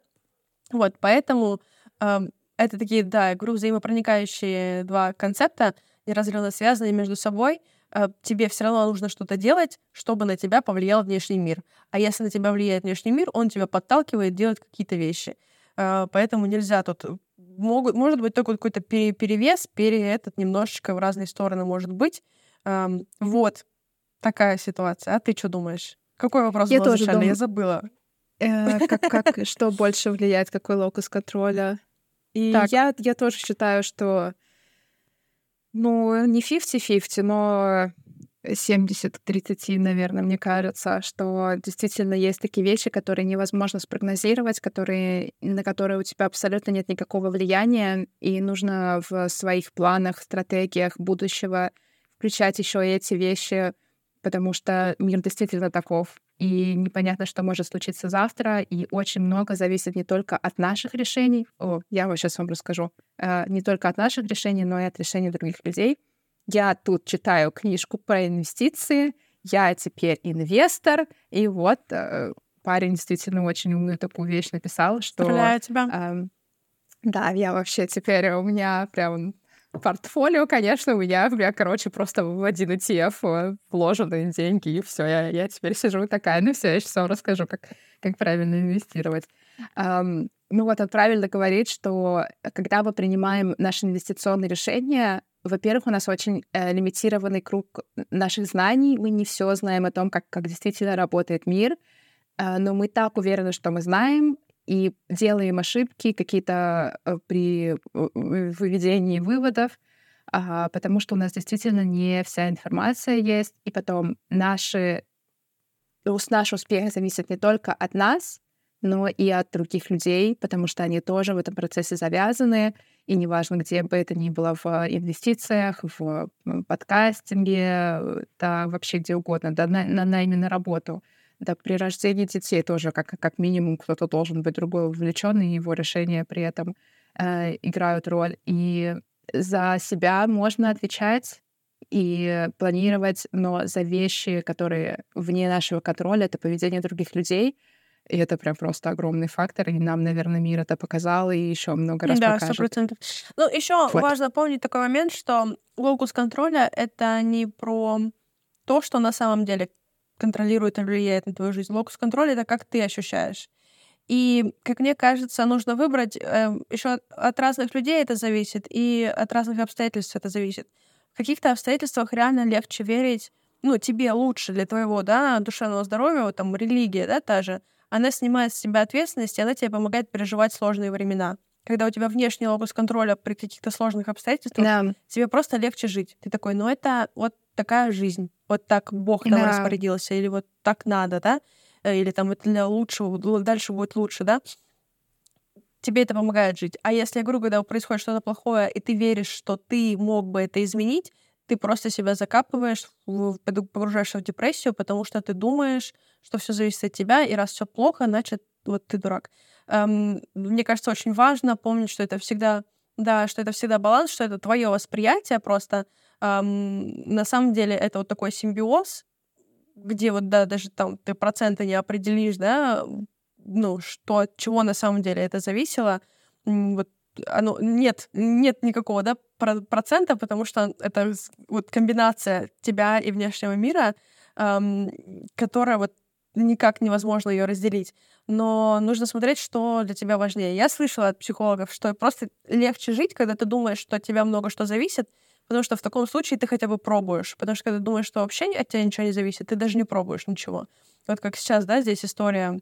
Вот, поэтому э, это такие, да, говорю, взаимопроникающие два концепта, неразрывно связанные между собой — тебе все равно нужно что-то делать, чтобы на тебя повлиял внешний мир. А если на тебя влияет внешний мир, он тебя подталкивает делать какие-то вещи. Э, поэтому нельзя тут могут, может быть только какой-то перевес, пере этот немножечко в разные стороны может быть. Эм, вот такая ситуация. А ты что думаешь? Какой вопрос я был тоже изначально? Я забыла. Э, как, как, что больше влияет, какой локус контроля? И я, я тоже считаю, что ну, не 50-50, но 70 к 30, наверное, мне кажется, что действительно есть такие вещи, которые невозможно спрогнозировать, которые, на которые у тебя абсолютно нет никакого влияния, и нужно в своих планах, стратегиях будущего включать еще эти вещи, потому что мир действительно таков и непонятно, что может случиться завтра, и очень много зависит не только от наших решений, о, я вот сейчас вам расскажу, э, не только от наших решений, но и от решений других людей. Я тут читаю книжку про инвестиции, я теперь инвестор, и вот э, парень действительно очень умную такую вещь написал, что... Поздравляю тебя. Э, да, я вообще теперь у меня прям портфолио, конечно, у меня, у меня, короче, просто в один ETF э, вложенные деньги, и все, я, я теперь сижу такая, ну все, я сейчас вам расскажу, как, как правильно инвестировать. Um, ну вот он правильно говорит, что когда мы принимаем наши инвестиционные решения, во-первых, у нас очень э, лимитированный круг наших знаний, мы не все знаем о том, как, как действительно работает мир, э, но мы так уверены, что мы знаем, и делаем ошибки какие-то э, при выведении выводов, а, потому что у нас действительно не вся информация есть, и потом наши, наш успех зависит не только от нас, но и от других людей, потому что они тоже в этом процессе завязаны, и неважно, где бы это ни было, в инвестициях, в подкастинге, да, вообще где угодно, да, на, на на работу — да, при рождении детей тоже как, как минимум кто-то должен быть другой увлечен, и его решения при этом э, играют роль. И за себя можно отвечать и планировать, но за вещи, которые вне нашего контроля, это поведение других людей, и это прям просто огромный фактор, и нам, наверное, мир это показал, и еще много раз да, покажет. Да, сто процентов. Ну, еще вот. важно помнить такой момент, что локус контроля — это не про то, что на самом деле контролирует и влияет на твою жизнь. Локус контроля — это как ты ощущаешь. И, как мне кажется, нужно выбрать... Э, еще от, от разных людей это зависит, и от разных обстоятельств это зависит. В каких-то обстоятельствах реально легче верить, ну, тебе лучше для твоего, да, душевного здоровья, вот там религия, да, та же, она снимает с себя ответственность, и она тебе помогает переживать сложные времена. Когда у тебя внешний локус контроля при каких-то сложных обстоятельствах, да. тебе просто легче жить. Ты такой, ну это вот такая жизнь вот так Бог там да. распорядился, или вот так надо, да, э, или там это для лучшего, дальше будет лучше, да, тебе это помогает жить. А если, я говорю, когда происходит что-то плохое, и ты веришь, что ты мог бы это изменить, ты просто себя закапываешь, погружаешься в депрессию, потому что ты думаешь, что все зависит от тебя, и раз все плохо, значит, вот ты дурак. Эм, мне кажется, очень важно помнить, что это всегда, да, что это всегда баланс, что это твое восприятие просто, эм, на самом деле это вот такой симбиоз, где вот, да, даже там ты проценты не определишь, да, ну, что от чего на самом деле это зависело, вот оно, нет, нет никакого, да, процента, потому что это вот комбинация тебя и внешнего мира, эм, которая вот никак невозможно ее разделить. Но нужно смотреть, что для тебя важнее. Я слышала от психологов, что просто легче жить, когда ты думаешь, что от тебя много что зависит, Потому что в таком случае ты хотя бы пробуешь. Потому что когда ты думаешь, что вообще от тебя ничего не зависит, ты даже не пробуешь ничего. Вот как сейчас, да, здесь история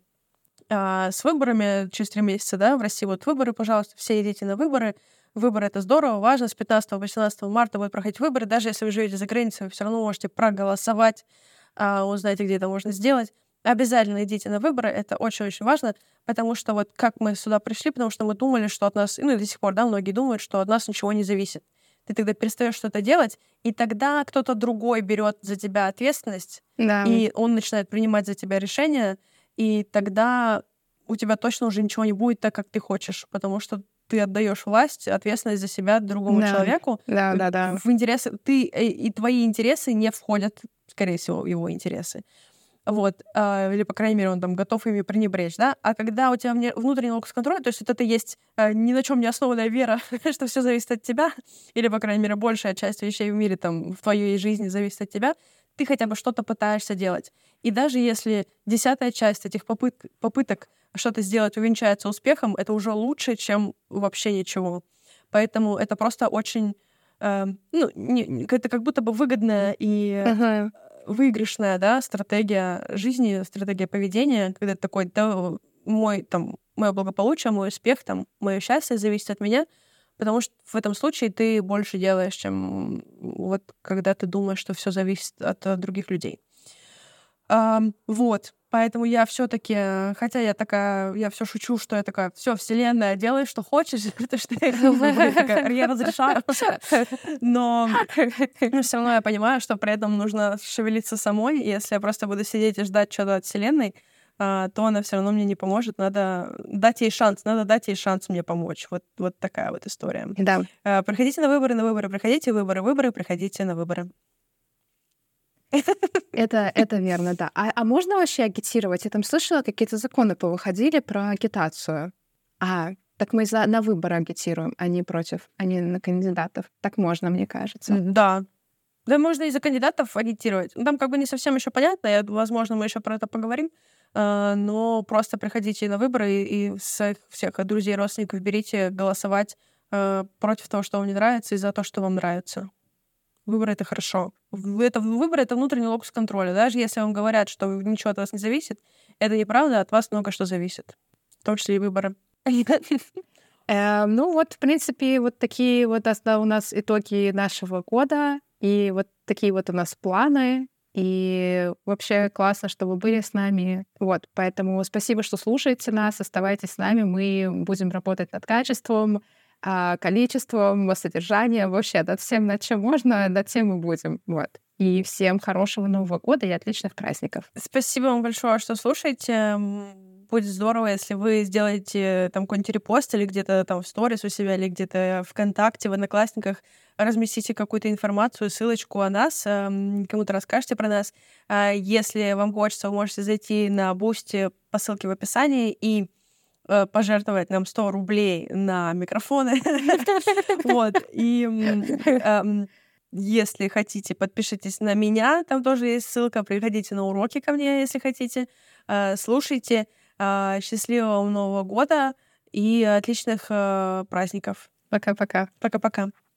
А с выборами через три месяца, да, в России вот выборы, пожалуйста, все идите на выборы. Выборы — это здорово, важно. С 15 по 18 марта будут проходить выборы. Даже если вы живете за границей, вы все равно можете проголосовать, а, узнаете, где это можно сделать. Обязательно идите на выборы, это очень-очень важно, потому что вот как мы сюда пришли, потому что мы думали, что от нас, ну и до сих пор, да, многие думают, что от нас ничего не зависит. Ты тогда перестаешь что-то делать, и тогда кто-то другой берет за тебя ответственность, да. и он начинает принимать за тебя решения, и тогда у тебя точно уже ничего не будет так, как ты хочешь, потому что ты отдаешь власть, ответственность за себя другому да. человеку. Да, да, да. В интересы ты э, и твои интересы не входят, скорее всего, в его интересы вот, э, или, по крайней мере, он там готов ими пренебречь, да, а когда у тебя внутренний локус контроля, то есть вот это есть э, ни на чем не основанная вера, (laughs) что все зависит от тебя, или, по крайней мере, большая часть вещей в мире, там, в твоей жизни зависит от тебя, ты хотя бы что-то пытаешься делать. И даже если десятая часть этих попыт попыток что-то сделать увенчается успехом, это уже лучше, чем вообще ничего. Поэтому это просто очень э, ну, не, это как будто бы выгодная и uh-huh выигрышная, да, стратегия жизни, стратегия поведения, когда ты такой, да, мой, там, мое благополучие, мой успех, там, мое счастье зависит от меня, потому что в этом случае ты больше делаешь, чем вот когда ты думаешь, что все зависит от, от других людей. А, вот. Поэтому я все-таки, хотя я такая, я все шучу, что я такая, все, вселенная, делай, что хочешь, (laughs) потому что я разрешаю. (laughs) Но все равно я понимаю, что при этом нужно шевелиться самой. И если я просто буду сидеть и ждать что-то от вселенной, а, то она все равно мне не поможет. Надо дать ей шанс, надо дать ей шанс мне помочь. Вот, вот такая вот история. Да. А, приходите на выборы, на выборы, приходите выборы, выборы, приходите на выборы. Это, это верно, да. А, а можно вообще агитировать? Я там слышала, какие-то законы повыходили про агитацию. А, так мы за, на выборы агитируем, а не против, а не на кандидатов. Так можно, мне кажется. Да. Да, можно и за кандидатов агитировать. Ну, там как бы не совсем еще понятно, я, возможно, мы еще про это поговорим, э, но просто приходите на выборы и, и всех, всех друзей, родственников берите голосовать э, против того, что вам не нравится, и за то, что вам нравится. Выбор — это хорошо. Это, выбор — это внутренний локус контроля. Даже если вам говорят, что ничего от вас не зависит, это неправда, от вас много что зависит. В том числе и выборы. (laughs) Эм, ну вот, в принципе, вот такие вот у нас итоги нашего года, и вот такие вот у нас планы, и вообще классно, что вы были с нами. Вот, поэтому спасибо, что слушаете нас, оставайтесь с нами, мы будем работать над качеством, количеством, содержанием, вообще над всем, над чем можно, над тем мы будем. Вот. И всем хорошего Нового года и отличных праздников. Спасибо вам большое, что слушаете. Будет здорово, если вы сделаете там какой-нибудь репост или где-то там в сторис у себя, или где-то ВКонтакте, в Одноклассниках, разместите какую-то информацию, ссылочку о нас, кому-то расскажете про нас. А если вам хочется, вы можете зайти на Boosty по ссылке в описании и пожертвовать нам 100 рублей на микрофоны. (laughs) Вот. И эм, если хотите, подпишитесь на меня, там тоже есть ссылка. Приходите на уроки ко мне, если хотите. Э, слушайте. Э, счастливого Нового года и отличных праздников. Пока-пока. Пока-пока.